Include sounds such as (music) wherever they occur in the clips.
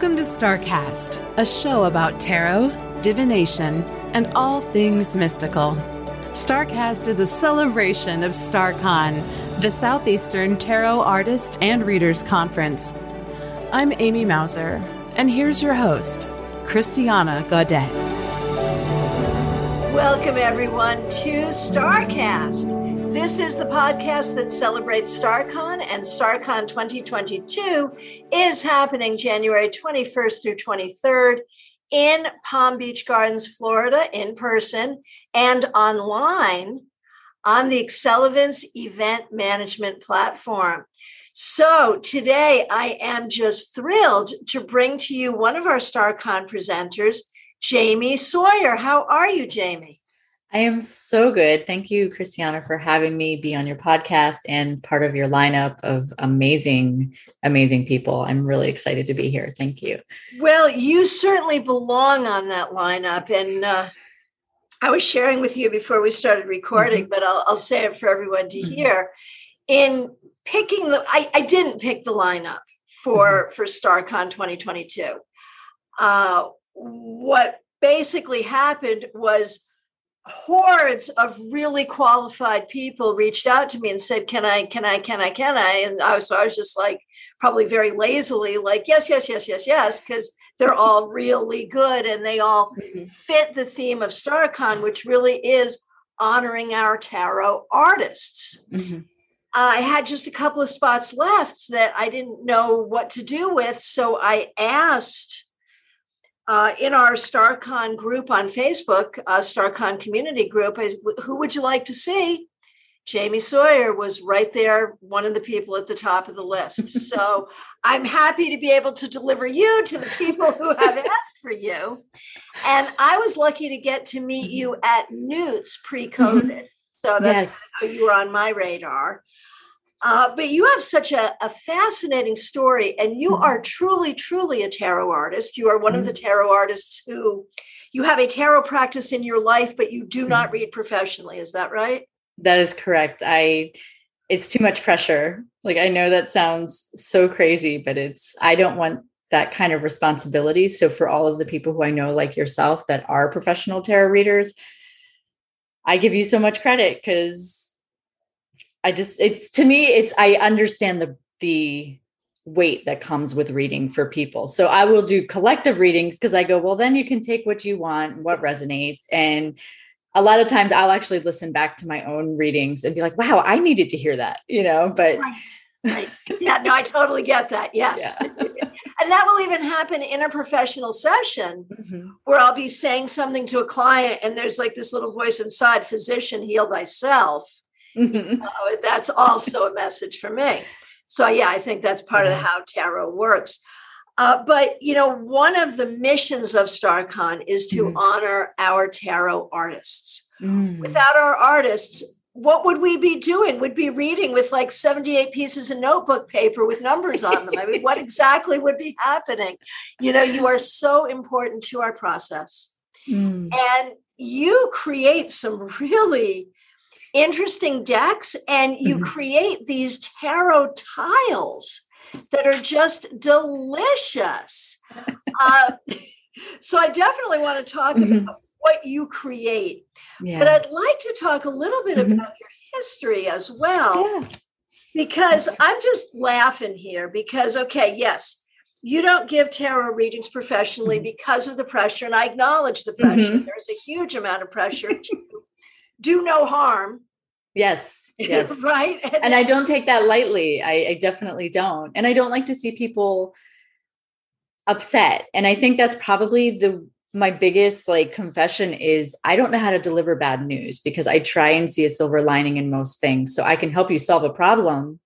Welcome to Staarcast, a show about tarot, divination, and all things mystical. Staarcast is a celebration of StaarCon, the Southeastern Tarot Artist and Readers Conference. I'm Amie Mouser, and here's your host, Christiana Gaudet. Welcome, everyone, to Staarcast. This is the podcast that celebrates StaarCon, and StaarCon 2022 is happening January 21st through 23rd in Palm Beach Gardens, Florida, in person and online on the Accelevents event management platform. So today I am just thrilled to bring to you one of our StaarCon presenters, Jamie Sawyer. How are you, Jamie? I am so good. Thank you, Christiana, for having me be on your podcast and part of your lineup of amazing, amazing people. I'm really excited to be here. Thank you. Well, you certainly belong on that lineup. And uh, I was sharing with you before we started recording, mm-hmm. but I'll, I'll, say it for everyone to mm-hmm. hear. In picking the, I, I, didn't pick the lineup for mm-hmm. for StaarCon 2022. Uh, what basically happened was hordes of really qualified people reached out to me and said, "Can I? Can I? Can I? Can I?" And I was, so I was just like, probably very lazily, like, "Yes, yes, yes, yes, yes," because they're all really good and they all mm-hmm. fit the theme of StaarCon, which really is honoring our tarot artists. Mm-hmm. I had just a couple of spots left that I didn't know what to do with, so I asked uh, in our StaarCon group on Facebook, uh, StaarCon community group, is who would you like to see? Jamie Sawyer was right there, one of the people at the top of the list. (laughs) So I'm happy to be able to deliver you to the people who have (laughs) asked for you. And I was lucky to get to meet you at Newt's pre COVID. Mm-hmm. So that's yes. how you were on my radar. Uh, but you have such a, a, fascinating story, and you mm-hmm. are truly, truly a tarot artist. You are one mm-hmm. of the mm-hmm. tarot artists who you have a tarot practice in your life, but you do not mm-hmm. read professionally. Is that right? That is correct. I it's too much pressure. Like I know that sounds so crazy, but it's I don't want that kind of responsibility. So for all of the people who I know like yourself that are professional tarot readers, I give you so much credit because I just it's to me it's I understand the the weight that comes with reading for people. So I will do collective readings because I go, well, then you can take what you want and what resonates. And a lot of times I'll actually listen back to my own readings and be like, wow, I needed to hear that, you know, but right. right. Yeah, no, I totally get that. Yes. Yeah. (laughs) and that will even happen in a professional session mm-hmm. where I'll be saying something to a client and there's like this little voice inside, physician, heal thyself Mm-hmm. Uh, that's also a message for me. So yeah, I think that's part of how tarot works. Uh, but you know, one of the missions of StaarCon is to mm. honor our tarot artists. Mm. Without our artists, what would we be doing? We'd be reading with like 78 pieces of notebook paper with numbers on them. I mean, what (laughs) exactly would be happening? You know, you are so important to our process. Mm. And you create some really interesting decks and you mm-hmm. create these tarot tiles that are just delicious. (laughs) uh, so I definitely want to talk mm-hmm. about what you create. Yeah. But I'd like to talk a little bit mm-hmm. about your history as well. Yeah. Because I'm just laughing here because, okay, yes, you don't give tarot readings professionally mm-hmm. because of the pressure, and I acknowledge the pressure. Mm-hmm. There's a huge amount of pressure to do no harm. Yes. (laughs) Yes. right. And, and I don't take that lightly. I, I definitely don't. And I don't like to see people upset. And I think that's probably the my biggest like confession is I don't know how to deliver bad news because I try and see a silver lining in most things. So I can help you solve a problem,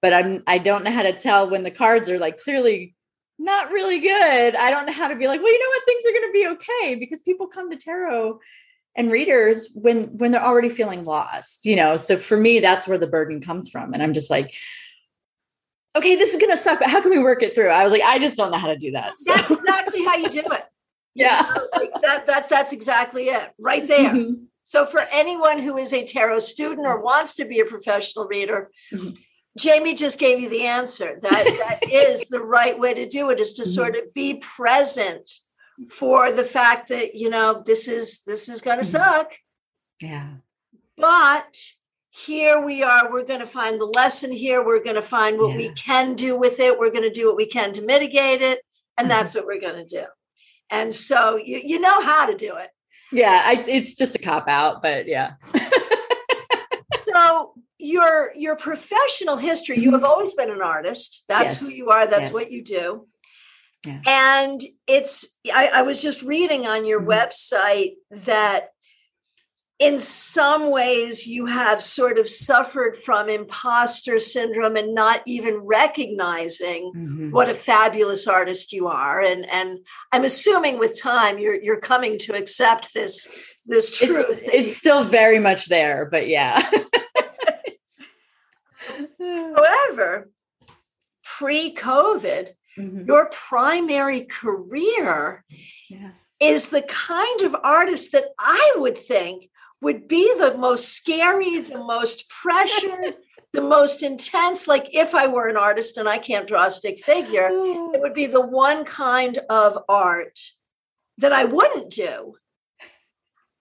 but I'm I don't know how to tell when the cards are like clearly not really good. I don't know how to be like, well, you know what, things are going to be okay because people come to tarot and readers when when they're already feeling lost you know so for me that's where the burden comes from and i'm just like okay this is gonna suck but how can we work it through i was like i just don't know how to do that so. that's exactly how you do it (laughs) yeah know, like that, that that's exactly it right there mm-hmm. so for anyone who is a tarot student or wants to be a professional reader mm-hmm. Jamie just gave you the answer. That that (laughs) is the right way to do it is to mm-hmm. sort of be present for the fact that you know this is this is going to mm-hmm. suck. Yeah. But here we are we're going to find the lesson here we're going to find what yeah. we can do with it we're going to do what we can to mitigate it and mm-hmm. that's what we're going to do and so you, you know how to do it yeah I, it's just a cop out but yeah (laughs) so your your professional history you have mm-hmm. always been an artist that's yes. who you are that's yes. what you do yeah. and it's I, I, was just reading on your mm-hmm. website that in some ways you have sort of suffered from imposter syndrome and not even recognizing mm-hmm. what a fabulous artist you are and and i'm assuming with time you're you're coming to accept this this truth it's, it's still very much there but yeah (laughs) however pre-covid mm-hmm. your primary career yeah. is the kind of artist that i would think would be the most scary, the most pressured, (laughs) the most intense. Like if I were an artist and I can't draw a stick figure, it would be the one kind of art that I wouldn't do.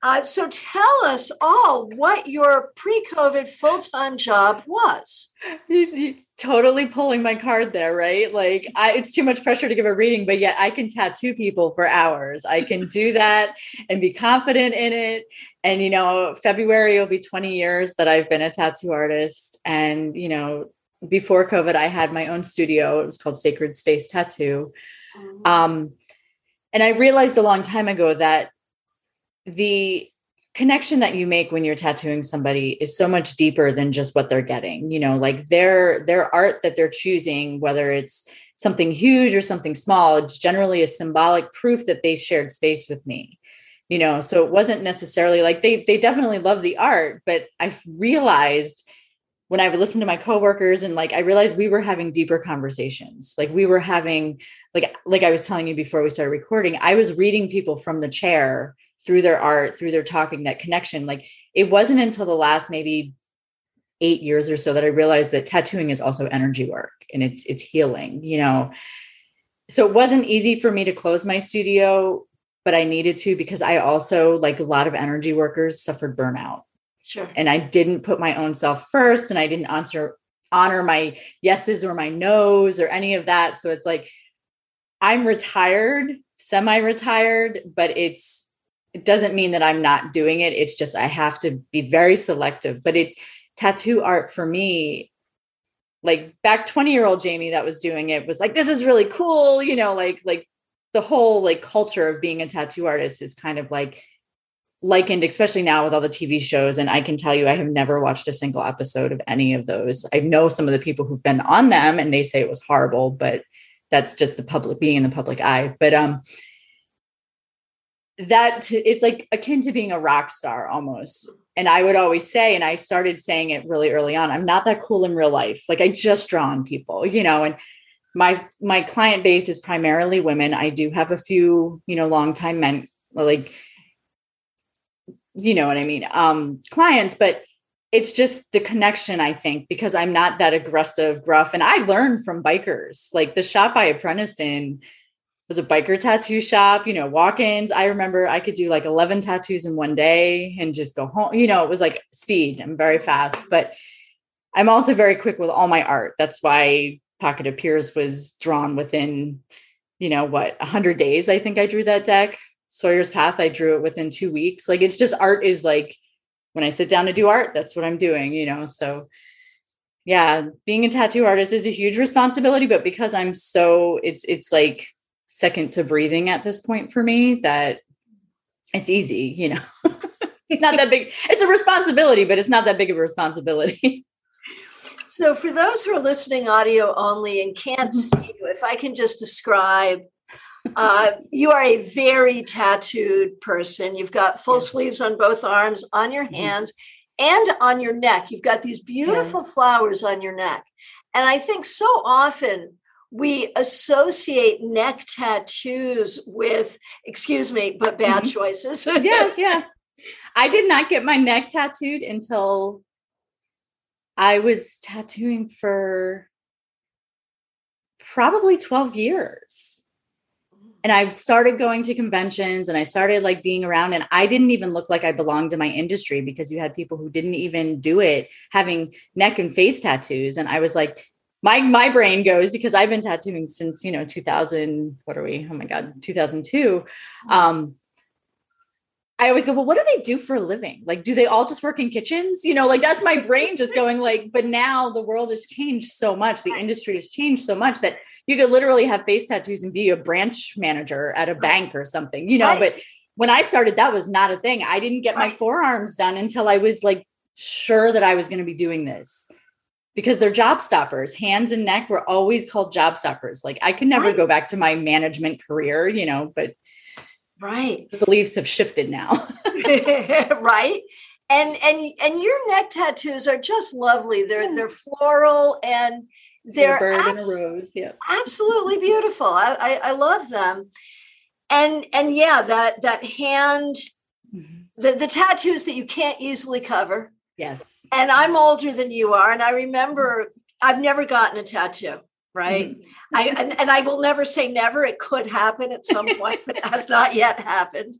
Uh, so tell us all what your pre-COVID full-time job was. (laughs) totally pulling my card there, right? Like I, it's too much pressure to give a reading, but yet I can tattoo people for hours. I can do (laughs) that and be confident in it. And you know, February will be 20 years that I've been a tattoo artist. And you know, before COVID, I had my own studio. It was called Sacred Space Tattoo. Mm-hmm. Um, and I realized a long time ago that the connection that you make when you're tattooing somebody is so much deeper than just what they're getting you know like their their art that they're choosing whether it's something huge or something small it's generally a symbolic proof that they shared space with me you know? So it wasn't necessarily like they they definitely love the art but i've realized when i would listen to my coworkers and like i realized we were having deeper conversations. Like we were having like like i was telling you before we started recording i was reading people from the chair through their art, through their talking, that connection. Like it wasn't until the last maybe eight years or so that I realized that tattooing is also energy work and it's it's healing, you know. So it wasn't easy for me to close my studio, but I needed to because I also, like a lot of energy workers, suffered burnout. Sure. And I didn't put my own self first and I didn't answer honor my yeses or my nos or any of that. So it's like I'm retired, semi-retired, but it's it doesn't mean that I'm not doing it. It's just I have to be very selective. But it's tattoo art for me. Like back 20 year old Jamie that was doing it was like, this is really cool. You know, like, like the whole like culture of being a tattoo artist is kind of like likened, especially now with all the TV shows. And I can tell you, I have never watched a single episode of any of those. I know some of the people who've been on them and they say it was horrible, but that's just the public being in the public eye. But um, that it's like akin to being a rock star almost. And I would always say, and I started saying it really early on, I'm not that cool in real life. Like I just draw on people, you know, and my my client base is primarily women. I do have a few, you know, longtime men like you know what I mean, um clients, but it's just the connection, I think, because I'm not that aggressive, gruff. And I learned from bikers. Like the shop I apprenticed in, was a biker tattoo shop, you know, walk-ins. I remember I could do like 11 tattoos in one day and just go home. You know, it was like speed. I'm very fast, but I'm also very quick with all my art. That's why Pocket of Peers was drawn within, you know, what, 100 days. I think I drew that deck. Sawyer's Path, I drew it within two weeks. Like it's just art is like when I sit down to do art, that's what I'm doing, you know. So yeah, being a tattoo artist is a huge responsibility, but because I'm so it's it's like second to breathing at this point for me that it's easy, you know. (laughs) it's not that big. It's a responsibility, but it's not that big of a responsibility. (laughs) So, for those who are listening audio only and can't mm-hmm. see you, if I can just describe, uh, you are a very tattooed person. You've got full yes. sleeves on both arms, on your mm-hmm. hands, mm-hmm. and on your neck. You've got these beautiful yeah. flowers on your neck. And I think so often we associate neck tattoos with, excuse me, but bad mm-hmm. choices. (laughs) yeah, (laughs) yeah. I did not get my neck tattooed until I was tattooing for probably 12 years. And I started going to conventions and I started like being around and I didn't even look like I belonged to my industry because you had people who didn't even do it having neck and face tattoos and I was like my my brain goes because I've been tattooing since, you know, 2000 what are we? Oh my god, 2002. Um I always go, well, what do they do for a living? Like, do they all just work in kitchens? You know, like that's my brain just going like, but now the world has changed so much. The industry has changed so much that you could literally have face tattoos and be a branch manager at a bank or something, you know, right. but when I started, that was not a thing. I didn't get my forearms done until I was like sure that I was going to be doing this because they're job stoppers. Hands and neck were always called job stoppers. Like I could never right. go back to my management career, you know, but Right. The beliefs have shifted now. (laughs) (laughs) right. And and and your neck tattoos are just lovely. They're they're floral and they're bird abs- and a rose. Yeah. Absolutely beautiful. I, I, I love them. And and yeah, that that hand mm-hmm. the, the tattoos that you can't easily cover. Yes. And I'm older than you are. And I remember I've never gotten a tattoo right? Mm-hmm. I and, and I will never say never. It could happen at some point, but it has (laughs) not yet happened.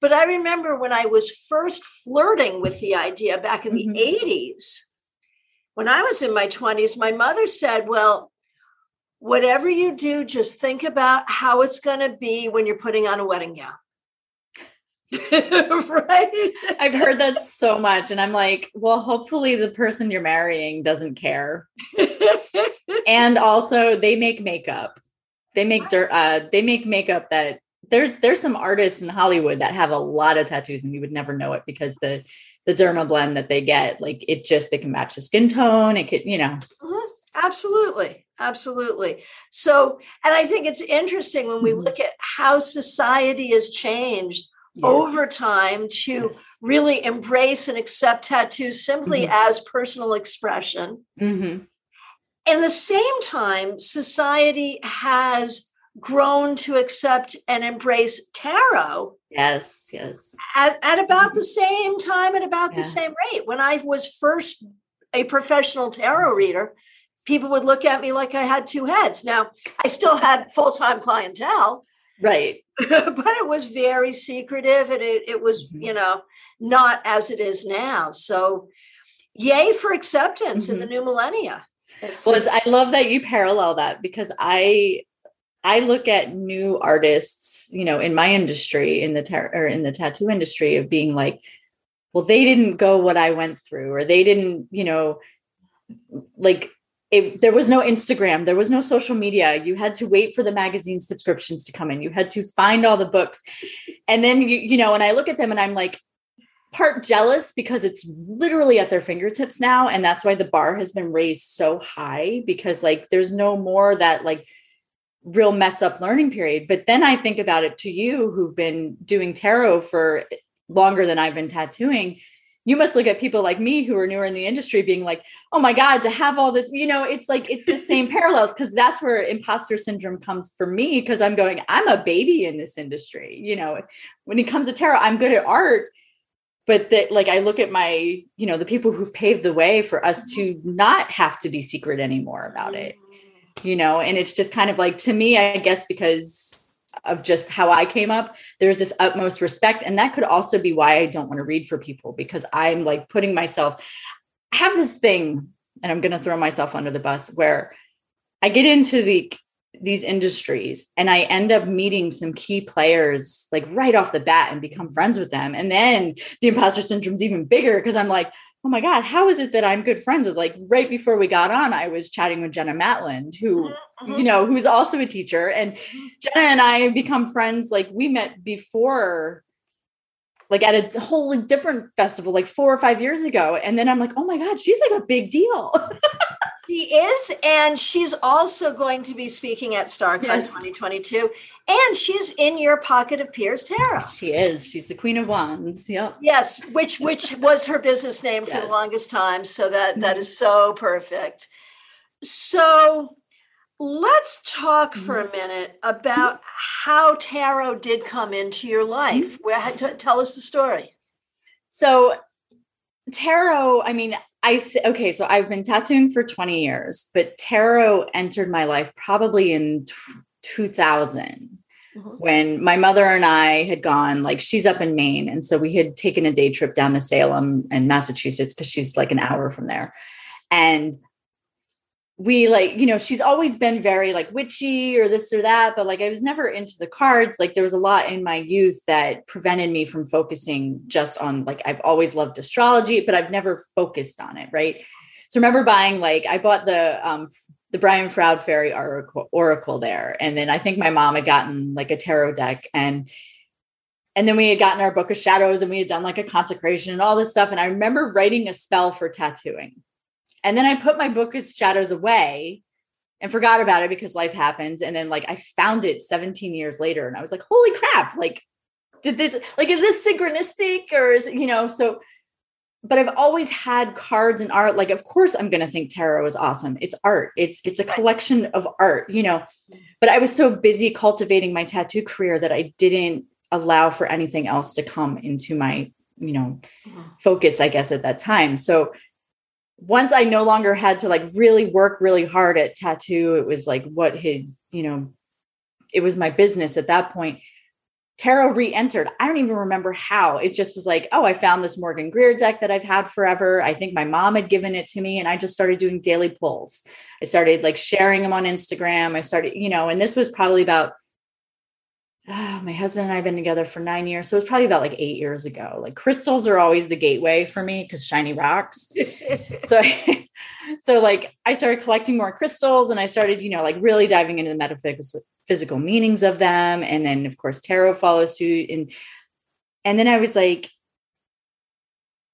But I remember when I was first flirting with the idea back in mm-hmm. the 80s, when I was in my 20s, my mother said, Well, whatever you do, just think about how it's going to be when you're putting on a wedding gown. (laughs) right? I've heard that so much. And I'm like, well, hopefully the person you're marrying doesn't care. and also they make makeup. They make dirt uh they make makeup that there's there's some artists in Hollywood that have a lot of tattoos and you would never know it because the the Dermablend that they get, like it just it can match the skin tone. It could, you know. Mm-hmm. Absolutely. Absolutely. So, and I think it's interesting when we mm-hmm. look at how society has changed yes. over time to yes. really embrace and accept tattoos simply mm-hmm. as personal expression. Mm-hmm. In the same time, society has grown to accept and embrace tarot. Yes, yes. At, at about the same time, at about yeah. the same rate. When I was first a professional tarot reader, people would look at me like I had two heads. Now, I still had full time clientele, Right. (laughs) but it was very secretive and it, it was, mm-hmm. you know, not as it is now. So, yay for acceptance mm-hmm. in the mm-hmm. new millennia. It's, well, I love that you parallel that because I I look at new artists, you know, in my industry, in the tar- or in the tattoo industry, of being like, well, they didn't go what I went through, or they didn't, you know, like it, there was no Instagram, there was no social media. You had to wait for the magazine subscriptions to come in. You had to find all the books. And then you, you know, and I look at them and I'm like, part jealous because it's literally at their fingertips now. And that's why the bar has been raised so high because like there's no more that like real mess up learning period. But then I think about it to you who've been doing tarot for longer than I've been tattooing you must look at people like me who are newer in the industry being like oh my god to have all this you know it's like it's the same (laughs) parallels because that's where imposter syndrome comes for me because i'm going i'm a baby in this industry you know when it comes to tarot i'm good at art but that like i look at my you know the people who've paved the way for us to mm-hmm. not have to be secret anymore about it mm-hmm. you know and it's just kind of like to me i guess because of just how I came up, there's this utmost respect. And that could also be why I don't want to read for people because I'm like putting myself, I have this thing, and I'm going to throw myself under the bus where I get into the these industries and I end up meeting some key players like right off the bat and become friends with them. And then the imposter syndrome's even bigger because I'm like, oh my God, how is it that I'm good friends with? Like right before we got on, I was chatting with Jenna Matlin, who, mm-hmm. you know, who's also a teacher. And mm-hmm. Jenna and I have become friends. Like we met before, like at a whole different festival, like four or five years ago. And then I'm like, oh my God, she's like a big deal. (laughs) she is. And she's also going to be speaking at StaarCon yes. 2022 and she's in your Pocket of Peers Tarot. She is. She's the Queen of Wands. Yep. Yes, which which was her business name for yes. the longest time. So that that is so perfect. So let's talk for a mm-hmm. minute about how tarot did come into your life. Mm-hmm. Where tell us the story. So tarot, I mean, I say, okay, so I've been tattooing for 20 years, but tarot entered my life probably in t- 2000 mm-hmm. when my mother and I had gone, like she's up in Maine. And so we had taken a day trip down to Salem and Massachusetts because she's like an hour from there. And we like, you know, she's always been very like witchy or this or that, but like I was never into the cards. Like there was a lot in my youth that prevented me from focusing just on like I've always loved astrology, but I've never focused on it. Right. So remember buying like I bought the um the Brian Froud Fairy Oracle, Oracle there. And then I think my mom had gotten like a tarot deck and and then we had gotten our book of shadows and we had done like a consecration and all this stuff. And I remember writing a spell for tattooing. And then I put my book of shadows away and forgot about it because life happens. And then like I found it 17 years later and I was like, holy crap, like, did this like is this synchronistic or is it, you know, so but I've always had cards and art. Like, of course, I'm gonna think tarot is awesome. It's art. It's it's a collection of art, you know. But I was so busy cultivating my tattoo career that I didn't allow for anything else to come into my, you know, mm-hmm. focus, I guess, at that time. So once I no longer had to like really work really hard at tattoo, it was like what his, you know, it was my business at that point. Tarot re-entered. I don't even remember how. It just was like, oh, I found this Morgan Greer deck that I've had forever. I think my mom had given it to me, and I just started doing daily pulls. I started like sharing them on Instagram. I started, you know, and this was probably about oh, my husband and I have been together for nine years. So it's probably about like eight years ago. Like crystals are always the gateway for me because shiny rocks. (laughs) so, (laughs) so like I started collecting more crystals and I started, you know, like really diving into the metaphysical meanings of them. And then of course, tarot follows suit. And, and then I was like,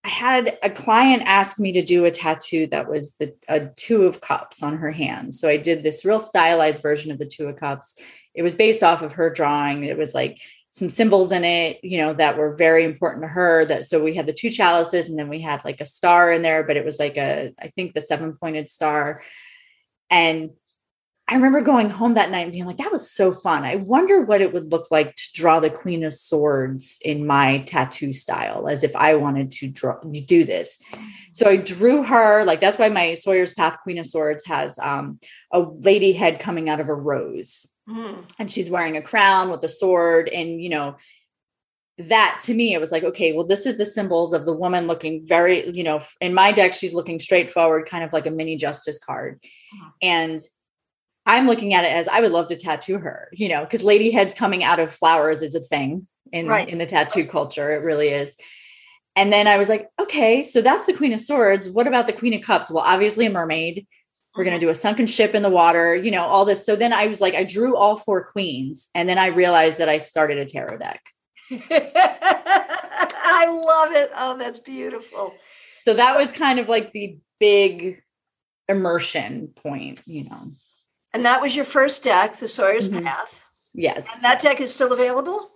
I had a client ask me to do a tattoo that was the a two of cups on her hand. So I did this real stylized version of the two of cups it was based off of her drawing. It was like some symbols in it, you know, that were very important to her. That so we had the two chalices and then we had like a star in there, but it was like a, I think the seven pointed star. And I remember going home that night and being like, that was so fun. I wonder what it would look like to draw the Queen of Swords in my tattoo style, as if I wanted to draw do this. So I drew her, like that's why my Sawyer's Path Queen of Swords has um, a lady head coming out of a rose. Mm. And she's wearing a crown with a sword. And, you know, that to me, it was like, okay, well, this is the symbols of the woman looking very, you know, in my deck, she's looking straightforward, kind of like a mini justice card. Mm. And I'm looking at it as I would love to tattoo her, you know, because lady heads coming out of flowers is a thing in, right. in the tattoo culture. It really is. And then I was like, okay, so that's the Queen of Swords. What about the Queen of Cups? Well, obviously a mermaid. We're going to do a sunken ship in the water, you know, all this. So then I was like, I drew all four queens. And then I realized that I started a tarot deck. (laughs) I love it. Oh, that's beautiful. So that was kind of like the big immersion point, you know. And that was your first deck, the Sawyer's mm-hmm. Path. Yes. And that deck is still available?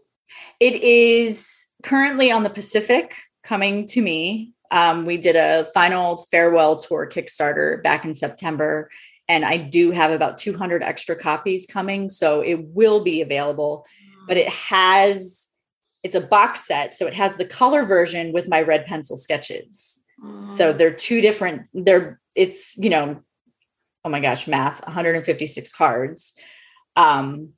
It is currently on the Pacific coming to me. Um, we did a final farewell tour Kickstarter back in September, and I do have about 200 extra copies coming. So it will be available, but it has, it's a box set. So it has the color version with my red pencil sketches. So they're two different, they're, it's, you know, oh my gosh, math, 156 cards. Um,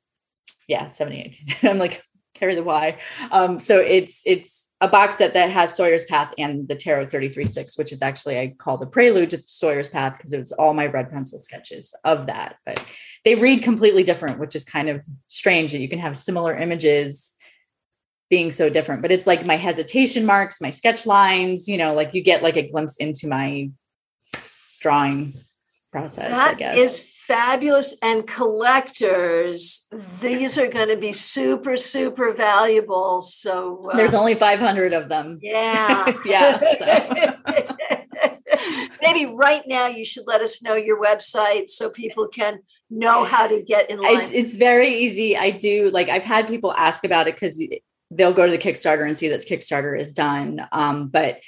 yeah, 78. (laughs) I'm like, carry the Y. Um, so it's it's a box set that has Sawyer's Path and the Tarot 33-6, which is actually I call the prelude to Sawyer's Path because it was all my red pencil sketches of that. But they read completely different, which is kind of strange that you can have similar images being so different. But it's like my hesitation marks, my sketch lines, you know, like you get like a glimpse into my drawing process. That is fabulous. And collectors, these are going to be super, super valuable. So uh, there's only 500 of them. Yeah. (laughs) yeah. (laughs) Maybe right now you should let us know your website so people can know how to get in line. It's, it's very easy. I do like I've had people ask about it because they'll go to the Kickstarter and see that Kickstarter is done. Um, but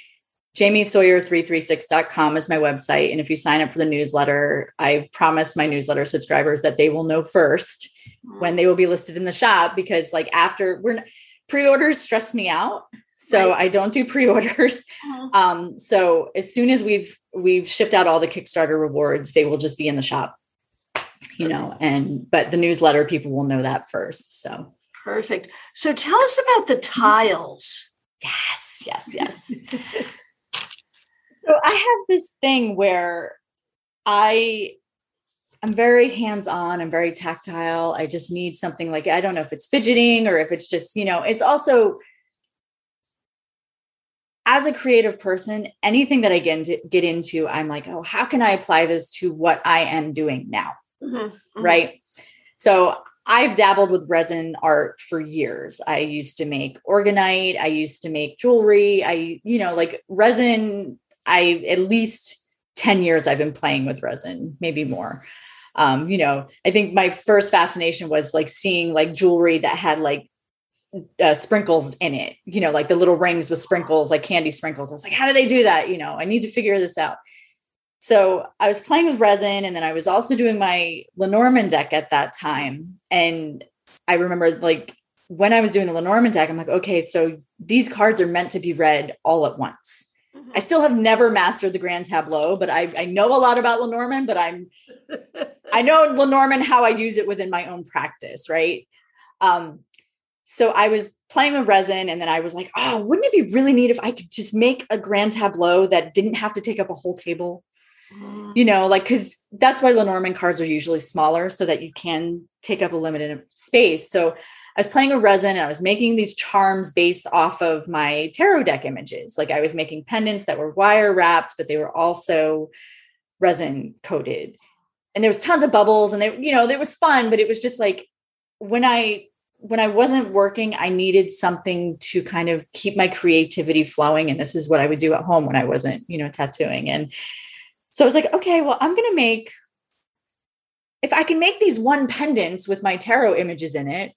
jamiesawyer336.com is my website. And if you sign up for the newsletter, I've promised my newsletter subscribers that they will know first when they will be listed in the shop because like after we're pre-orders stress me out. So right. I don't do (laughs) pre-orders. Uh-huh. Um, so as soon as we've we've shipped out all the Kickstarter rewards, they will just be in the shop. You know, and but the newsletter people will know that first. So perfect. So tell us about the tiles. Yes, yes, yes. (laughs) so I have this thing where I I'm very hands-on, I'm very tactile. I just need something like I don't know if it's fidgeting or if it's just, you know, it's also as a creative person, anything that I get into, get into, I'm like, oh, how can I apply this to what I am doing now? Mm-hmm, mm-hmm. Right. So I've dabbled with resin art for years. I used to make orgonite, I used to make jewelry. I, you know, like resin, I at least 10 years I've been playing with resin, maybe more. Um, you know, I think my first fascination was like seeing like jewelry that had like uh, sprinkles in it, you know, like the little rings with sprinkles, like candy sprinkles. I was like, how do they do that? You know, I need to figure this out. So I was playing with resin and then I was also doing my Lenormand deck at that time. And I remember like when I was doing the Lenormand deck, I'm like, okay, so these cards are meant to be read all at once. Mm-hmm. (laughs) I still have never mastered the Grand Tableau, but I, I know a lot about Lenormand, but I'm (laughs) I know Lenormand how I use it within my own practice, right? Um, so I was playing with resin and then I was like, oh, wouldn't it be really neat if I could just make a grand tableau that didn't have to take up a whole table? Mm. You know, like because that's why Lenormand cards are usually smaller so that you can take up a limited space. So I was playing with resin and I was making these charms based off of my tarot deck images. Like I was making pendants that were wire wrapped, but they were also resin coated. And there was tons of bubbles and they, you know, it was fun, but it was just like when I when I wasn't working, I needed something to kind of keep my creativity flowing. And this is what I would do at home when I wasn't, you know, tattooing. And so I was like, okay, well, I'm going to make, if I can make these one pendants with my tarot images in it,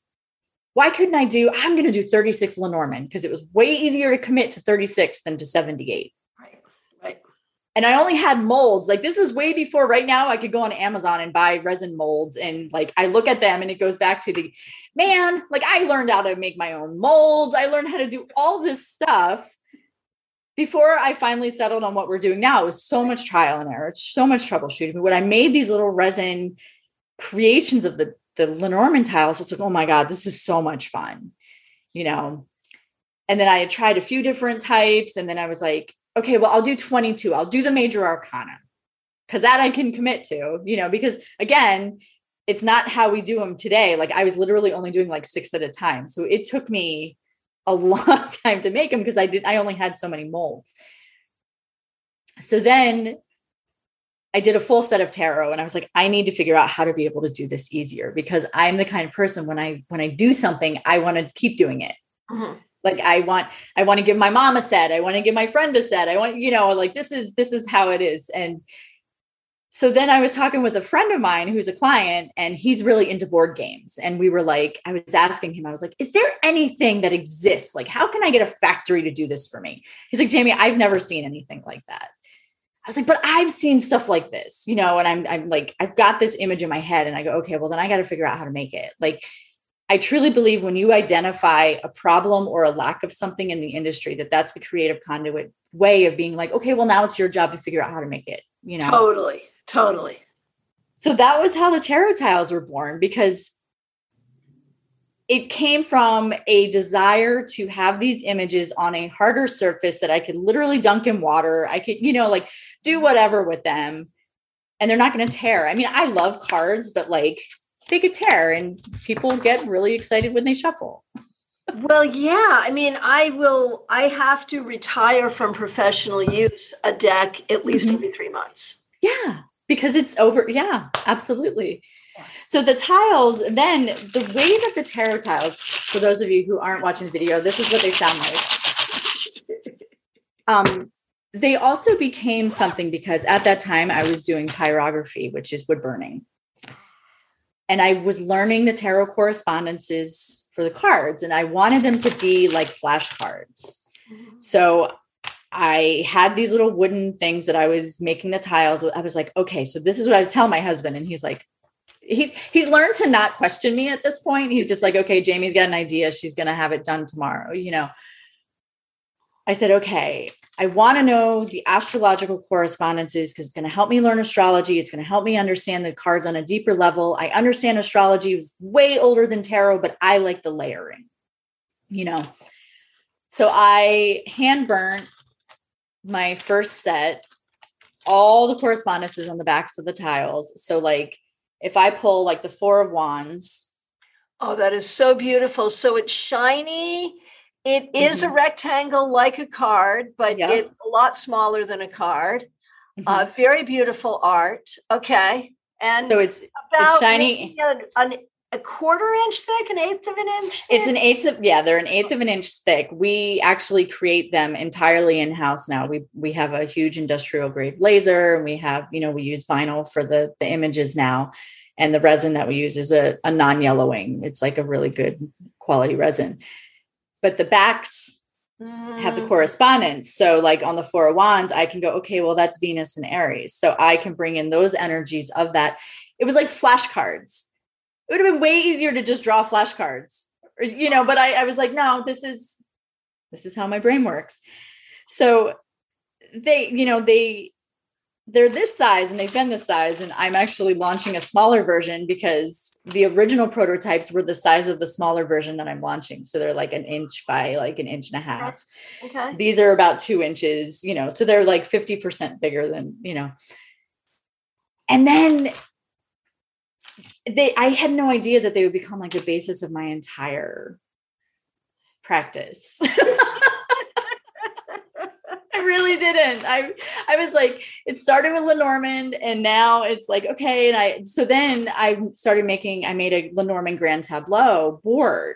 why couldn't I do, I'm going to do 36 Lenormand because it was way easier to commit to 36 than to 78 Right, right. and I only had molds. Like this was way before right now I could go on Amazon and buy resin molds and like I look at them and it goes back to the man, like I learned how to make my own molds. I learned how to do all this stuff before I finally settled on what we're doing now. It was so much trial and error. It's so much troubleshooting. But when I made these little resin creations of the the Lenormand tiles, it's like, oh my God, this is so much fun. You know. And then I had tried a few different types, and then I was like, okay, well, I'll do 22. I'll do the major arcana because that I can commit to, you know, because again, it's not how we do them today. Like I was literally only doing like six at a time. So it took me a (laughs) long time to make them because I did, I only had so many molds. So then I did a full set of tarot and I was like, I need to figure out how to be able to do this easier because I'm the kind of person when I when I do something, I want to keep doing it. Mm-hmm. Like i want i want to give my mom a set. I want to give my friend a set. I want you know like this is this is how it is. And so then i was talking with a friend of mine who's a client and he's really into board games. And we were like i was asking him i was like is there anything that exists? Like how can i get a factory to do this for me? He's like jamie i've never seen anything like that I was like, but I've seen stuff like this, you know, and I'm I'm like, I've got this image in my head, and I go, okay, well, then I got to figure out how to make it. Like, I truly believe when you identify a problem or a lack of something in the industry, that that's the creative conduit way of being like, okay, well, now it's your job to figure out how to make it, you know? Totally, totally. So that was how the tarot tiles were born because it came from a desire to have these images on a harder surface that I could literally dunk in water. I could, you know, like do whatever with them and they're not going to tear. I mean, I love cards, but like they could tear and people get really excited when they shuffle. well, yeah. I mean, I will, I have to retire from professional use a deck at least mm-hmm. every three months. Yeah, because it's over. Yeah, absolutely. So the tiles, then the way that the tarot tiles, for those of you who aren't watching the video, this is what they sound like. (laughs) Um, they also became something because at that time I was doing pyrography, which is wood burning and I was learning the tarot correspondences for the cards, and I wanted them to be like flashcards. Mm-hmm. So I had these little wooden things that I was making the tiles. I was like, okay, so this is what I was telling my husband, and he's like, he's he's learned to not question me at this point. He's just like, okay, Jamie's got an idea. She's gonna have it done tomorrow, you know. I said, okay, I want to know the astrological correspondences because it's going to help me learn astrology. It's going to help me understand the cards on a deeper level. I understand astrology was way older than tarot, but I like the layering, you know. So I hand burnt my first set, all the correspondences on the backs of the tiles. So, like, if I pull like the Four of Wands. Oh, that is so beautiful. So it's shiny. It is mm-hmm. a rectangle like a card, but yep. it's a lot smaller than a card. Mm-hmm. Uh, very beautiful art. Okay. And so it's, about it's shiny. An, a quarter inch thick, an eighth of an inch thick? It's an eighth of yeah, they're an eighth of an inch thick. We actually create them entirely in house now. We we have a huge industrial grade laser, and we have you know we use vinyl for the the images now, and the resin that we use is a, a non yellowing. It's like a really good quality resin, but the backs have the mm. correspondence. So, like on the Four of Wands, I can go, okay, well, that's Venus and Aries. So I can bring in those energies of that. It was like flashcards it would have been way easier to just draw flashcards you know but I, I was like no this is this is how my brain works so they you know they they're this size and they've been this size and i'm actually launching a smaller version because the original prototypes were the size of the smaller version that i'm launching. So they're like an inch by like an inch and a half. Okay. These are about two inches you know so they're like 50% bigger than you know. And then they I had no idea that they would become like the basis of my entire practice. (laughs) Really didn't. I I was like, it started with Lenormand and now it's like, okay. And I so then I started making, I made a Lenormand Grand Tableau board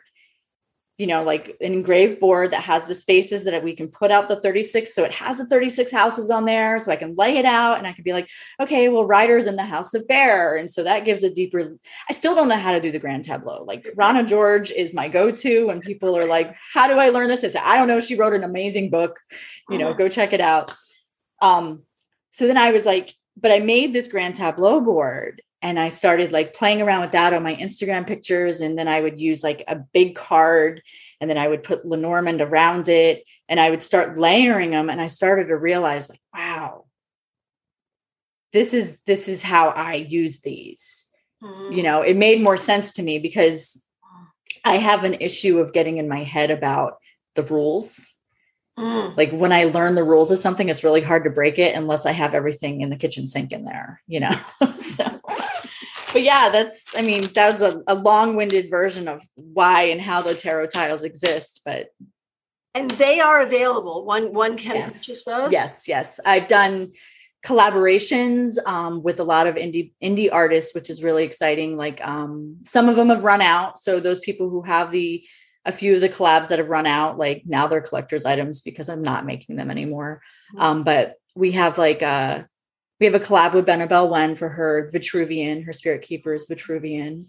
you know, like an engraved board that has the spaces that we can put out the 36. So it has the 36 houses on there. So I can lay it out and I can be like, okay, well, Rider's in the house of bear. And so that gives a deeper, I still don't know how to do the grand tableau. Like Rana George is my go-to when people are like, how do I learn this? I say, I don't know. She wrote an amazing book, you know, uh-huh. go check it out. Um, so then I was like, but I made this grand tableau board and I started like playing around with that on my Instagram pictures. And then I would use like a big card and then I would put Lenormand around it and I would start layering them. And I started to realize like, wow, this is this is how I use these. Mm. You know, it made more sense to me because I have an issue of getting in my head about the rules. Mm. Like when I learn the rules of something, it's really hard to break it unless I have everything in the kitchen sink in there, you know? (laughs) so but yeah, that's, I mean, that was a, a long winded version of why and how the tarot tiles exist. But and they are available. One one can yes. purchase those. Yes, yes. I've done collaborations um, with a lot of indie indie artists, which is really exciting. Like um, some of them have run out, so those people who have the a few of the collabs that have run out, like now they're collectors items because I'm not making them anymore. Mm-hmm. Um, but we have like uh, we have a collab with Benebell Wen for her Vitruvian, her spirit keepers Vitruvian.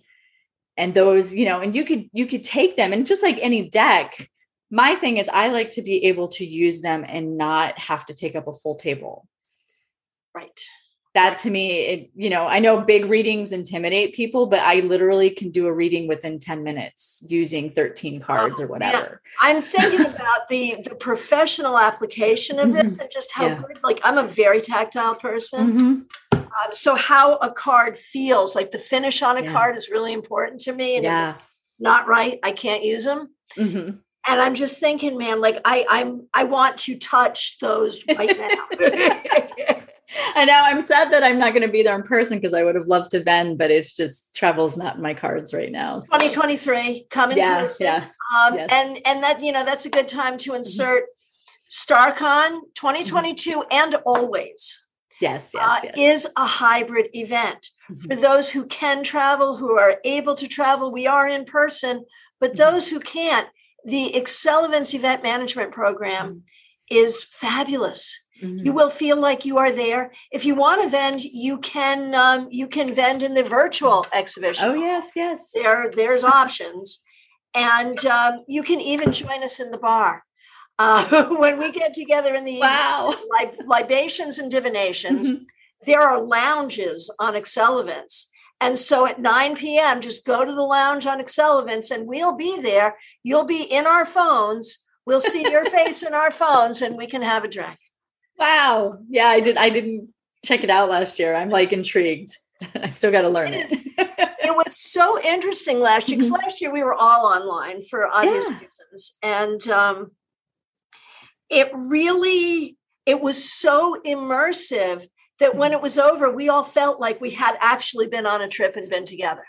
And those, you know, and you could you could take them and just like any deck, my thing is I like to be able to use them and not have to take up a full table. Right that to me it you know i know big readings intimidate people but i literally can do a reading within 10 minutes using 13 cards or whatever yeah. i'm thinking (laughs) about the the professional application of this mm-hmm. and just how yeah. good like i'm a very tactile person mm-hmm. um, so how a card feels like the finish on a yeah. card is really important to me and yeah not right i can't use them mm-hmm. and i'm just thinking man like i i'm i want to touch those right now (laughs) (laughs) and now I'm sad that I'm not going to be there in person because I would have loved to vend, but it's just travel's not in my cards right now. So. 2023, come in yeah, person. Yeah, um, yes. and and that you know that's a good time to mm-hmm. insert mm-hmm. StaarCon 2022 mm-hmm. and always. Yes, yes, uh, yes, is a hybrid event mm-hmm. for those who can travel, who are able to travel. We are in person, but mm-hmm. those who can't, the Events event management program mm-hmm. is fabulous Mm-hmm. You will feel like you are there. If you want to vend, you can um, you can vend in the virtual exhibition. Oh yes, yes. There there's (laughs) options, and um, you can even join us in the bar. (laughs) Uh, when we get together in the wow (laughs) lib- libations and divinations, mm-hmm. there are lounges on Events, And so at 9 p.m., just go to the lounge on Events, and we'll be there. You'll be in our phones we'll see your face in our phones and we can have a drink. Wow. Yeah, I did. I didn't check it out last year. I'm like intrigued. (laughs) I still got to learn it. it. was so interesting last year because mm-hmm. last year we were all online for obvious yeah. reasons. And um, it really, it was so immersive that when mm-hmm. it was over, we all felt like we had actually been on a trip and been together.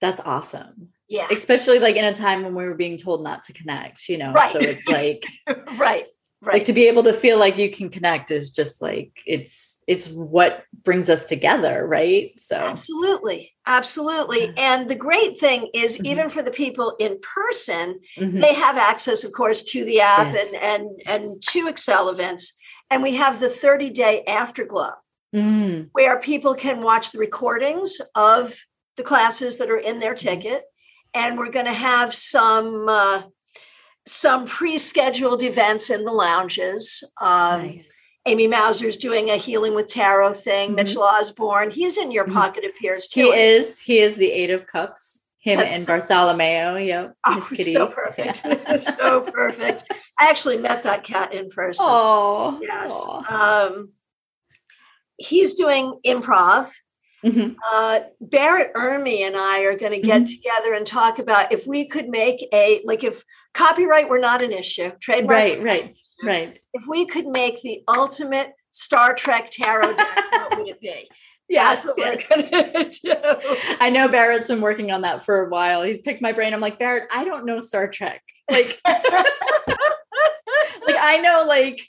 That's awesome. Yeah. Especially like in a time when we were being told not to connect, you know? Right. So it's like, (laughs) right. Right. Like to be able to feel like you can connect is just like, it's, it's what brings us together. Right. So absolutely. Absolutely. And the great thing is mm-hmm. even for the people in person, mm-hmm. they have access, of course, to the app yes. and, and, and to Accelevents. And we have the 30 day afterglow mm. where people can watch the recordings of the classes that are in their mm-hmm. ticket. And we're going to have some uh, some pre-scheduled events in the lounges. Um, nice. Amie Mouser's doing a healing with tarot thing. Mm-hmm. Mitchell Osborne, he's in your mm-hmm. Pocket of Peers too. He is. He is the Eight of Cups. Him That's, and Bartholomew. Yep. Oh, (laughs) so perfect. (laughs) so perfect. I actually met that cat in person. Oh. Yes. Um, he's doing improv. Mm-hmm. Uh, Barrett Ermy and I are going to get mm-hmm. together and talk about if we could make a like if copyright were not an issue, trademark. Right, right, issue, right. If we could make the ultimate Star Trek tarot deck, what would it be? (laughs) Yeah, That's what yes. we're gonna (laughs) do. I know Barrett's been working on that for a while. He's picked my brain. I'm like, Barrett, I don't know Star Trek. Like, (laughs) like I know like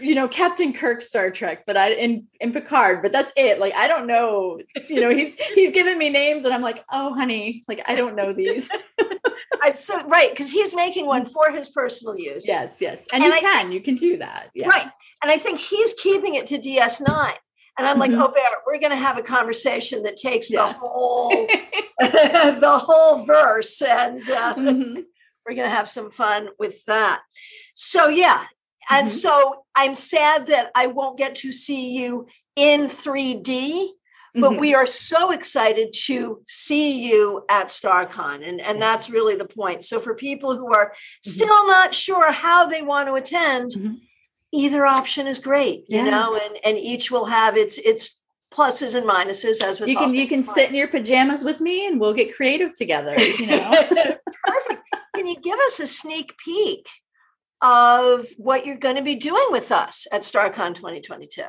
you know Captain Kirk Star Trek, but I in in Picard, but that's it. Like I don't know. You know, he's (laughs) he's giving me names, and I'm like, oh, honey, like I don't know these. (laughs) I'm so right because he's making one for his personal use. Yes, yes, and, and you I can, you can do that. Yeah. Right, and I think he's keeping it to DS9. And I'm like, mm-hmm. oh, Barrett, we're going to have a conversation that takes yeah. the whole (laughs) the whole verse, and uh, mm-hmm. we're going to have some fun with that. So yeah, and mm-hmm. so I'm sad that I won't get to see you in 3D, but mm-hmm. we are so excited to see you at StaarCon. And, and that's really the point. So for people who are mm-hmm. still not sure how they want to attend, mm-hmm. either option is great, you yeah. know, and, and each will have its its pluses and minuses as with you can you can sit in your pajamas with me and we'll get creative together you know (laughs) perfect can you give us a sneak peek of what you're going to be doing with us at StaarCon 2022?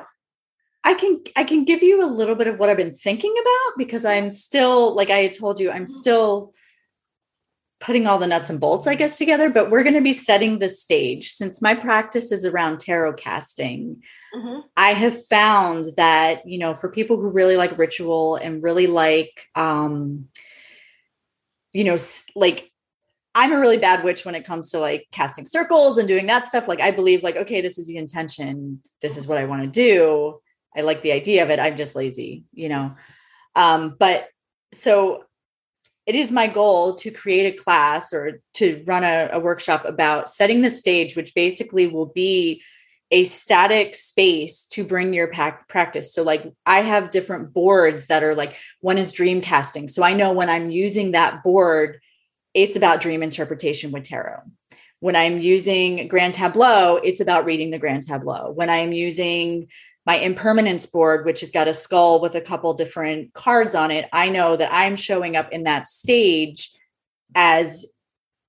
I can I can give you a little bit of what I've been thinking about because I'm still like I told you I'm still putting all the nuts and bolts I guess together but we're going to be setting the stage since my practice is around tarot casting mm-hmm. I have found that you know for people who really like ritual and really like um you know like I'm a really bad witch when it comes to like casting circles and doing that stuff. Like I believe like, okay, this is the intention. This is what I want to do. I like the idea of it. I'm just lazy, you know? Um, but so it is my goal to create a class or to run a, a workshop about setting the stage, which basically will be a static space to bring your pack practice. So like I have different boards that are like one is dream casting. So I know when I'm using that board, it's about dream interpretation with tarot. When I'm using Grand Tableau, it's about reading the Grand Tableau. When I'm using my impermanence board, which has got a skull with a couple different cards on it, I know that I'm showing up in that stage as,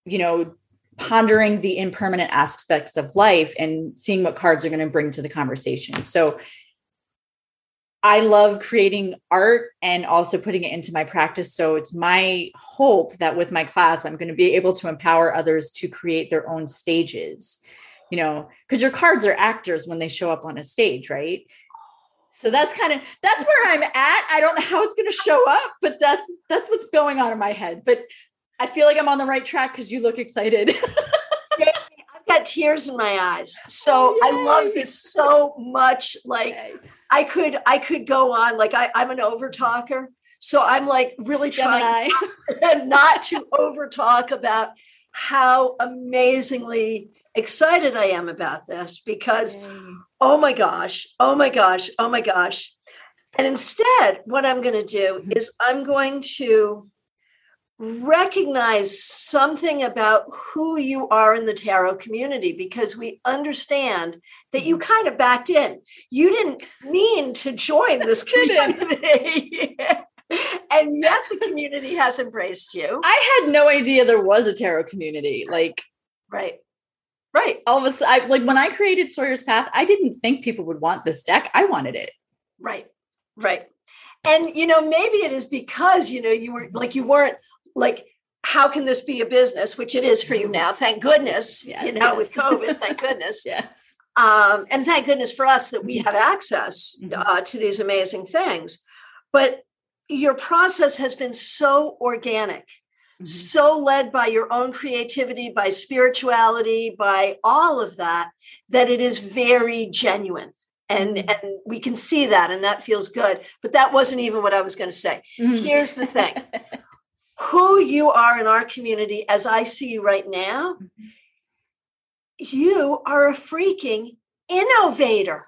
you know, pondering the impermanent aspects of life and seeing what cards are going to bring to the conversation. So I love creating art and also putting it into my practice. So it's my hope that with my class, I'm going to be able to empower others to create their own stages, you know, because your cards are actors when they show up on a stage, right? So that's kind of that's where I'm at. I don't know how it's going to show up, but that's that's what's going on in my head. But I feel like I'm on the right track because you look excited. (laughs) I've got tears in my eyes. So oh, I love this so much. Like Yay. I could I could go on like I, I'm an over talker. So I'm like really trying (laughs) not, not to over talk about how amazingly excited I am about this because mm. oh my gosh, oh my gosh, oh my gosh. And instead, what I'm going to do mm-hmm. is I'm going to recognize something about who you are in the tarot community because we understand that you mm-hmm. kind of backed in. You didn't mean to join this (laughs) community. (laughs) and yet the community has embraced you. (laughs) I had no idea there was a tarot community. Like, right. Right. All of a sudden, I, like when I created Sawyer's Path, I didn't think people would want this deck. I wanted it. Right. Right. And you know, maybe it is because you know you were like you weren't like how can this be a business which it is for you now thank goodness yes, you know yes. with covid thank goodness (laughs) yes um, and thank goodness for us that we have access mm-hmm. uh, to these amazing things but your process has been so organic mm-hmm. so led by your own creativity by spirituality by all of that that it is very genuine and mm-hmm. and we can see that and that feels good but that wasn't even what i was going to say mm-hmm. here's the thing (laughs) who you are in our community as i see you right now mm-hmm. you are a freaking innovator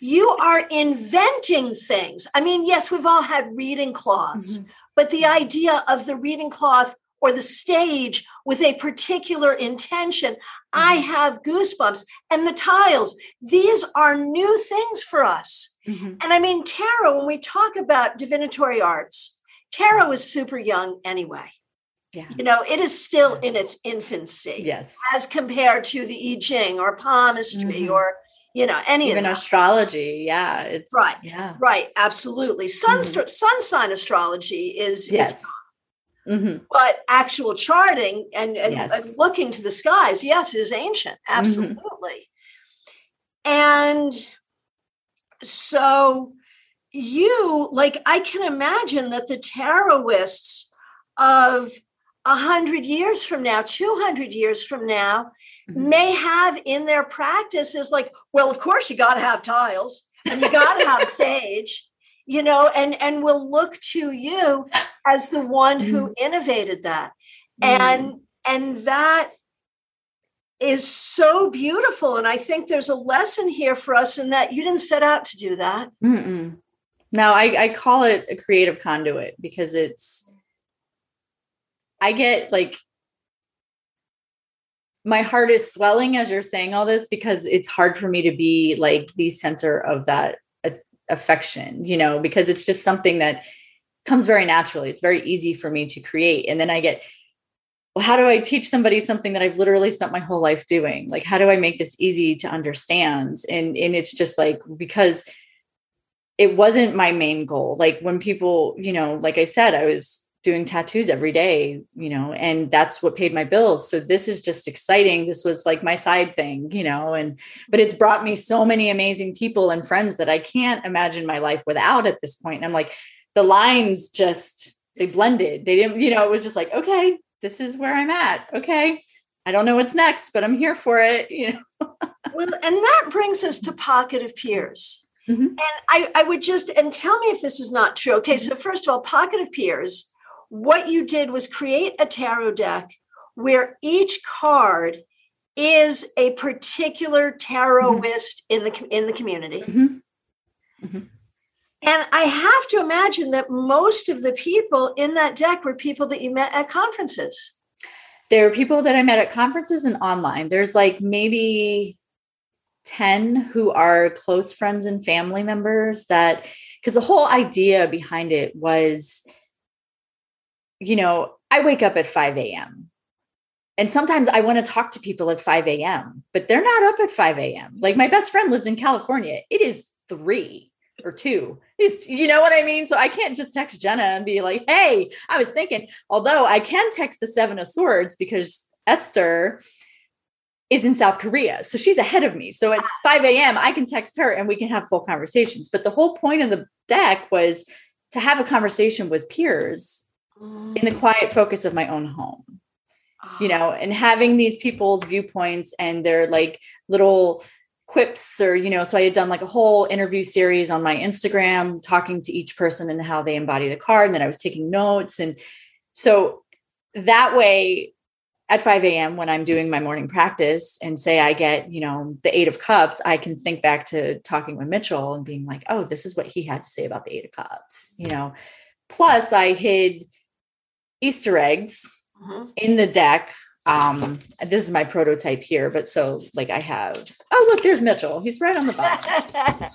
you are inventing things i mean yes we've all had reading cloths mm-hmm. but the idea of the reading cloth or the stage with a particular intention, mm-hmm. I have goosebumps. And the tiles, these are new things for us. Mm-hmm. And I mean, Tara, when we talk about divinatory arts, tarot is super young anyway. Yeah. You know, it is still in its infancy. Yes. As compared to the I Ching or palmistry mm-hmm. or you know any of even astrology yeah it's right yeah right absolutely sun mm-hmm. sun sign astrology is yes. is Mm-hmm. But actual charting and, and, yes. and, looking to the skies, yes, is ancient. Mm-hmm. Absolutely. Mm-hmm. And so you, like, I can imagine that the tarotists of a hundred years from now, 200 years from now, mm-hmm. may have in their practice is like, well, of course you got to have tiles and you got to have a (laughs) stage you know and and will look to you as the one who mm. innovated that mm. and and that is so beautiful and i think there's a lesson here for us in that you didn't set out to do that Mm-mm. No I, I call it a creative conduit because it's i get like my heart is swelling as you're saying all this because it's hard for me to be like the center of that affection, you know, because it's just something that comes very naturally. It's very easy for me to create. And then I get, well, how do I teach somebody something that I've literally spent my whole life doing? Like, how do I make this easy to understand? And and it's just like because it wasn't my main goal. Like when people, you know, like I said, I was doing tattoos every day, you know, and that's what paid my bills. So this is just exciting. This was like my side thing, you know, and but it's brought me so many amazing people and friends that I can't imagine my life without at this point. And I'm like, the lines just they blended. They didn't, you know, it was just like, okay, this is where I'm at. Okay. I don't know what's next, but I'm here for it, (laughs) you know. well, and that brings us to Pocket of Peers. Mm-hmm. And I, I would just, and tell me if this is not true. Okay, mm-hmm. so first of all, Pocket of Peers what you did was create a tarot deck where each card is a particular taroist mm-hmm. in the in the community. Mm-hmm. Mm-hmm. And I have to imagine that most of the people in that deck were people that you met at conferences. There are people that I met at conferences and online. There's like maybe 10 who are close friends and family members that because the whole idea behind it was you know, I wake up at 5 a.m. And sometimes I want to talk to people at 5 a.m., but they're not up at 5 a.m. Like my best friend lives in California. It is three or two. It's, you know what I mean? So I can't just text Jenna and be like, hey, I was thinking, although I can text the Seven of Swords because Esther is in South Korea. So she's ahead of me. So it's ah. 5 a.m. I can text her and we can have full conversations. But the whole point of the deck was to have a conversation with peers in the oh. quiet focus of my own home you know ah. and having these people's viewpoints and their like little quips or you know so i had done like a whole interview series on my instagram talking to each person and how they embody the card and then i was taking notes and so that way at 5 a.m when i'm doing my morning practice and say i get you know the eight of cups i can think back to talking with mitchell and being like oh this is what he had to say about the eight of cups you know plus i hid Easter eggs mm-hmm. in the deck. Um, this is my prototype here, but so like I have, oh, look, there's Mitchell. He's right on the bottom.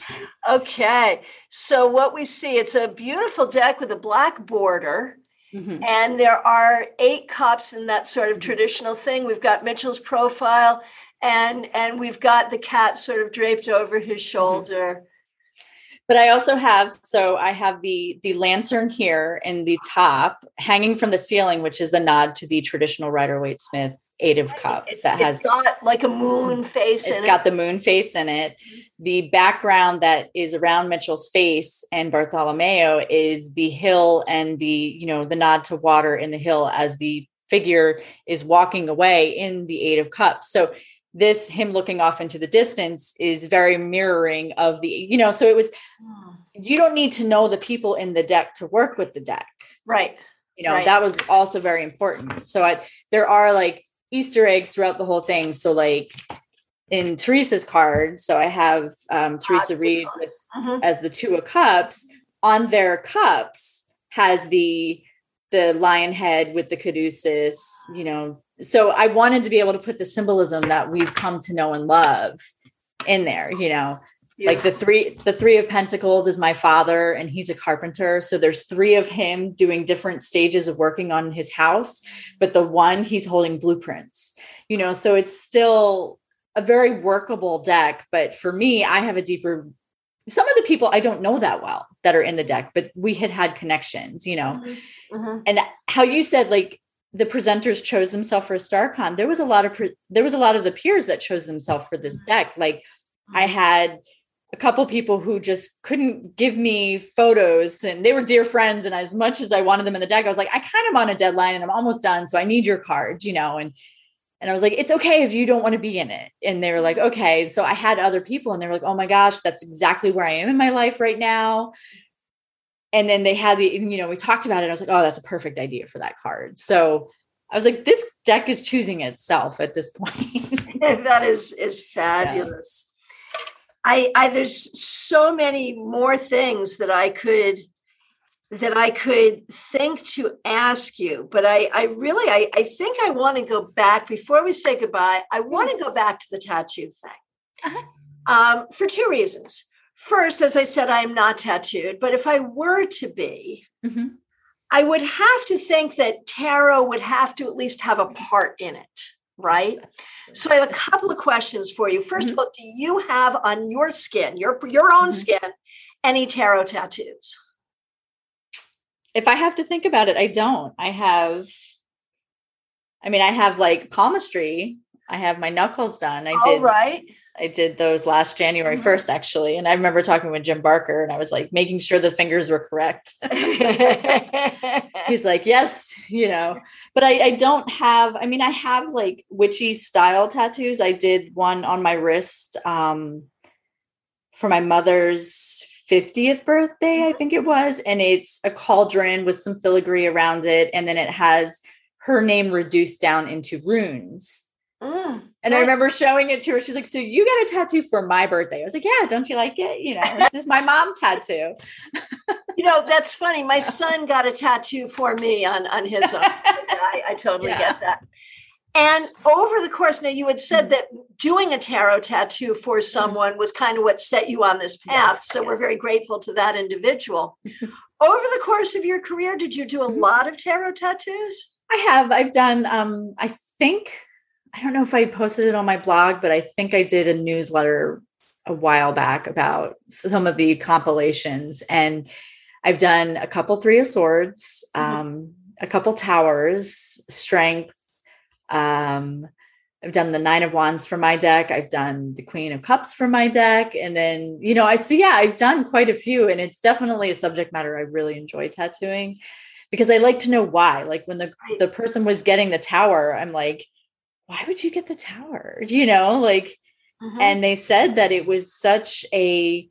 (laughs) okay. So what we see, it's a beautiful deck with a black border. Mm-hmm. And there are eight cups in that sort of mm-hmm. traditional thing. We've got Mitchell's profile and and we've got the cat sort of draped over his mm-hmm. shoulder. But I also have so I have the the lantern here in the top hanging from the ceiling, which is the nod to the traditional Rider Waite Smith eight of cups it's, that has got like a moon face it's got it. the moon face in it the background that is around mitchell's face and bartolomeo is the hill and the you know the nod to water in the hill as the figure is walking away in the eight of cups so this him looking off into the distance is very mirroring of the you know so it was hmm. you don't need to know the people in the deck to work with the deck right you know right. that was also very important so i there are like easter eggs throughout the whole thing so like in theresa's card so i have um theresa reed with uh-huh. as the two of cups on their cups has the the lion head with the caduceus you know so I wanted to be able to put the symbolism that we've come to know and love in there, you know. Like the three the 3 of pentacles is my father and he's a carpenter, so there's 3 of him doing different stages of working on his house, but the one he's holding blueprints. You know, so it's still a very workable deck, but for me I have a deeper some of the people I don't know that well that are in the deck, but we had had connections, you know. Mm-hmm. Mm-hmm. And how you said like the presenters chose themselves for a StaarCon, there was a lot of pre- there was a lot of the peers that chose themselves for this deck. Like I mm-hmm. had a couple people who just couldn't give me photos and they were dear friends and as much as I wanted them in the deck I was like I kind of on a deadline and I'm almost done so I need your cards you know and and I was like it's okay if you don't want to be in it and they were like okay so I had other people and they were like oh my gosh that's exactly where I am in my life right now and then they had the you know we talked about it i was like oh that's a perfect idea for that card so i was like this deck is choosing itself at this point (laughs) that is is (laughs) fabulous. I, I there's so many more things that i could that i could think to ask you but i i really i, I think i want to go back before we say goodbye i want to go back to the tattoo thing uh-huh. um, for two reasons First, as I said, I am not tattooed, but if I were to be, mm-hmm. I would have to think that tarot would have to at least have a part in it, right? So I have a couple of questions for you. 1st mm-hmm. of all, do you have on your skin, your your own mm-hmm. skin, any tarot tattoos? If I have to think about it, I don't. I have I mean, I have like palmistry. I have my knuckles done. I All did right. I did those last January 1st, mm-hmm. actually. And I remember talking with Jim Barker and I was like making sure the fingers were correct. (laughs) He's like, yes, you know, but I, I, don't have, I mean, I have like witchy style tattoos. I did one on my wrist um, for my mother's 50th birthday, I mm-hmm. think it was. And it's a cauldron with some filigree around it. And then it has her name reduced down into runes. Mm, and I remember showing it to her. She's like, So you got a tattoo for my birthday? I was like, Yeah, don't you like it? You know, this is my mom tattoo. you know, that's funny. My (laughs) son got a tattoo for me on, on his own. (laughs) I, I totally yeah. get that. And over the course, now you had said mm-hmm. that doing a tarot tattoo for mm-hmm. someone was kind of what set you on this path. Yes, so yes. we're very grateful to that individual. (laughs) over the course of your career, did you do a mm-hmm. lot of tarot tattoos? I have. I've done, um, I think I don't know if I posted it on my blog, but I think I did a newsletter a while back about some of the compilations. And I've done a couple Three of Swords, mm-hmm. um, a couple Towers, Strength. Um, I've done the Nine of Wands for my deck. I've done the Queen of Cups for my deck. And then, you know, I so yeah, I've done quite a few. And it's definitely a subject matter I really enjoy tattooing because I like to know why. Like when the the person was getting the tower, I'm like, why would you get the tower? (laughs) You know, like, mm-hmm. and they said that it was such a,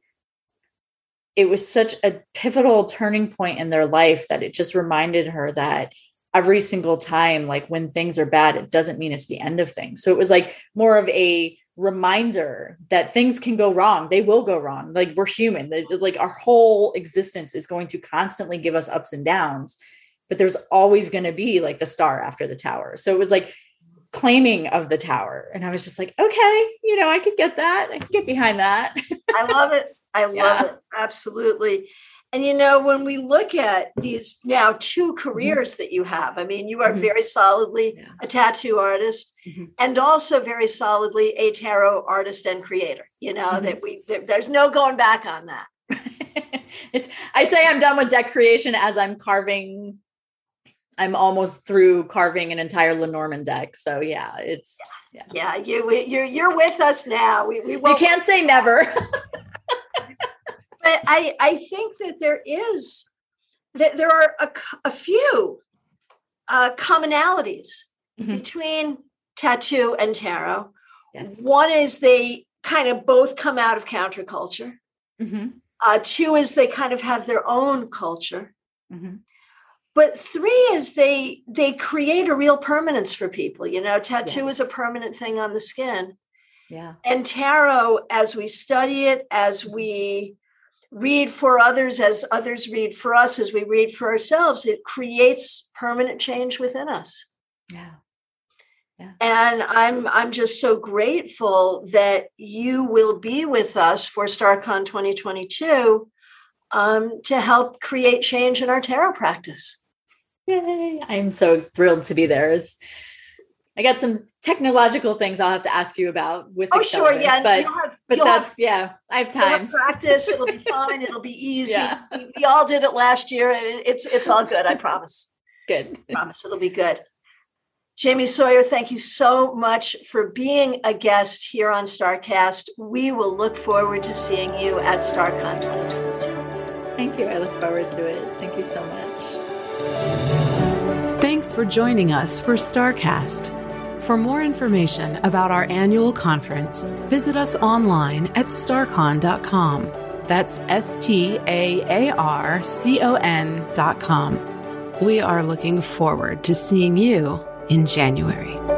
it was such a pivotal turning point in their life that it just reminded her that every single time, like when things are bad, it doesn't mean it's the end of things. So it was like more of a reminder that things can go wrong. They will go wrong. Like we're human. Like our whole existence is going to constantly give us ups and downs but there's always going to be like the star after the tower. So it was like claiming of the tower. And I was just like, okay, you know, I could get that. I could get behind that. I love it. I (laughs) love yeah. it. Absolutely. And you know, when we look at these now two mm-hmm. careers mm-hmm. that you have, I mean, you are mm-hmm. very solidly yeah. a tattoo artist mm-hmm. and also very solidly a tarot artist and creator. You know, mm-hmm. that we there, there's no going back on that. (laughs) it's I say I'm done with deck creation as I'm carving I'm almost through carving an entire Lenormand deck. So yeah, it's yeah, yeah you you're you're with us now. We, we you can't say never. (laughs) but I I think that there is that there are a, a few uh, commonalities mm-hmm. between tattoo and tarot. Yes. One is they kind of both come out of counterculture. Mm-hmm. Uh, two is they kind of have their own culture. Mm-hmm but three is they they create a real permanence for people you know tattoo yes. is a permanent thing on the skin yeah and tarot as we study it as we read for others as others read for us as we read for ourselves it creates permanent change within us yeah yeah. And I'm I'm just so grateful that you will be with us for StaarCon 2022 um, to help create change in our tarot practice. Yay. I'm so thrilled to be there. It's, I got some technological things I'll have to ask you about with. Oh, sure, yeah, but have, but that's have, yeah, I have time. Have practice. It'll be (laughs) fine. It'll be easy. Yeah. We, we, all did it last year. It's it's all good. I promise. (laughs) Good. I promise it'll be good. Jamie Sawyer, thank you so much for being a guest here on Staarcast. We will look forward to seeing you at StaarCon 2022. Thank you. I look forward to it. Thank you so much. Thanks for joining us for Staarcast. For more information about our annual conference, visit us online at staarcon.com. That's S T A A R C O N.com. We are looking forward to seeing you in January.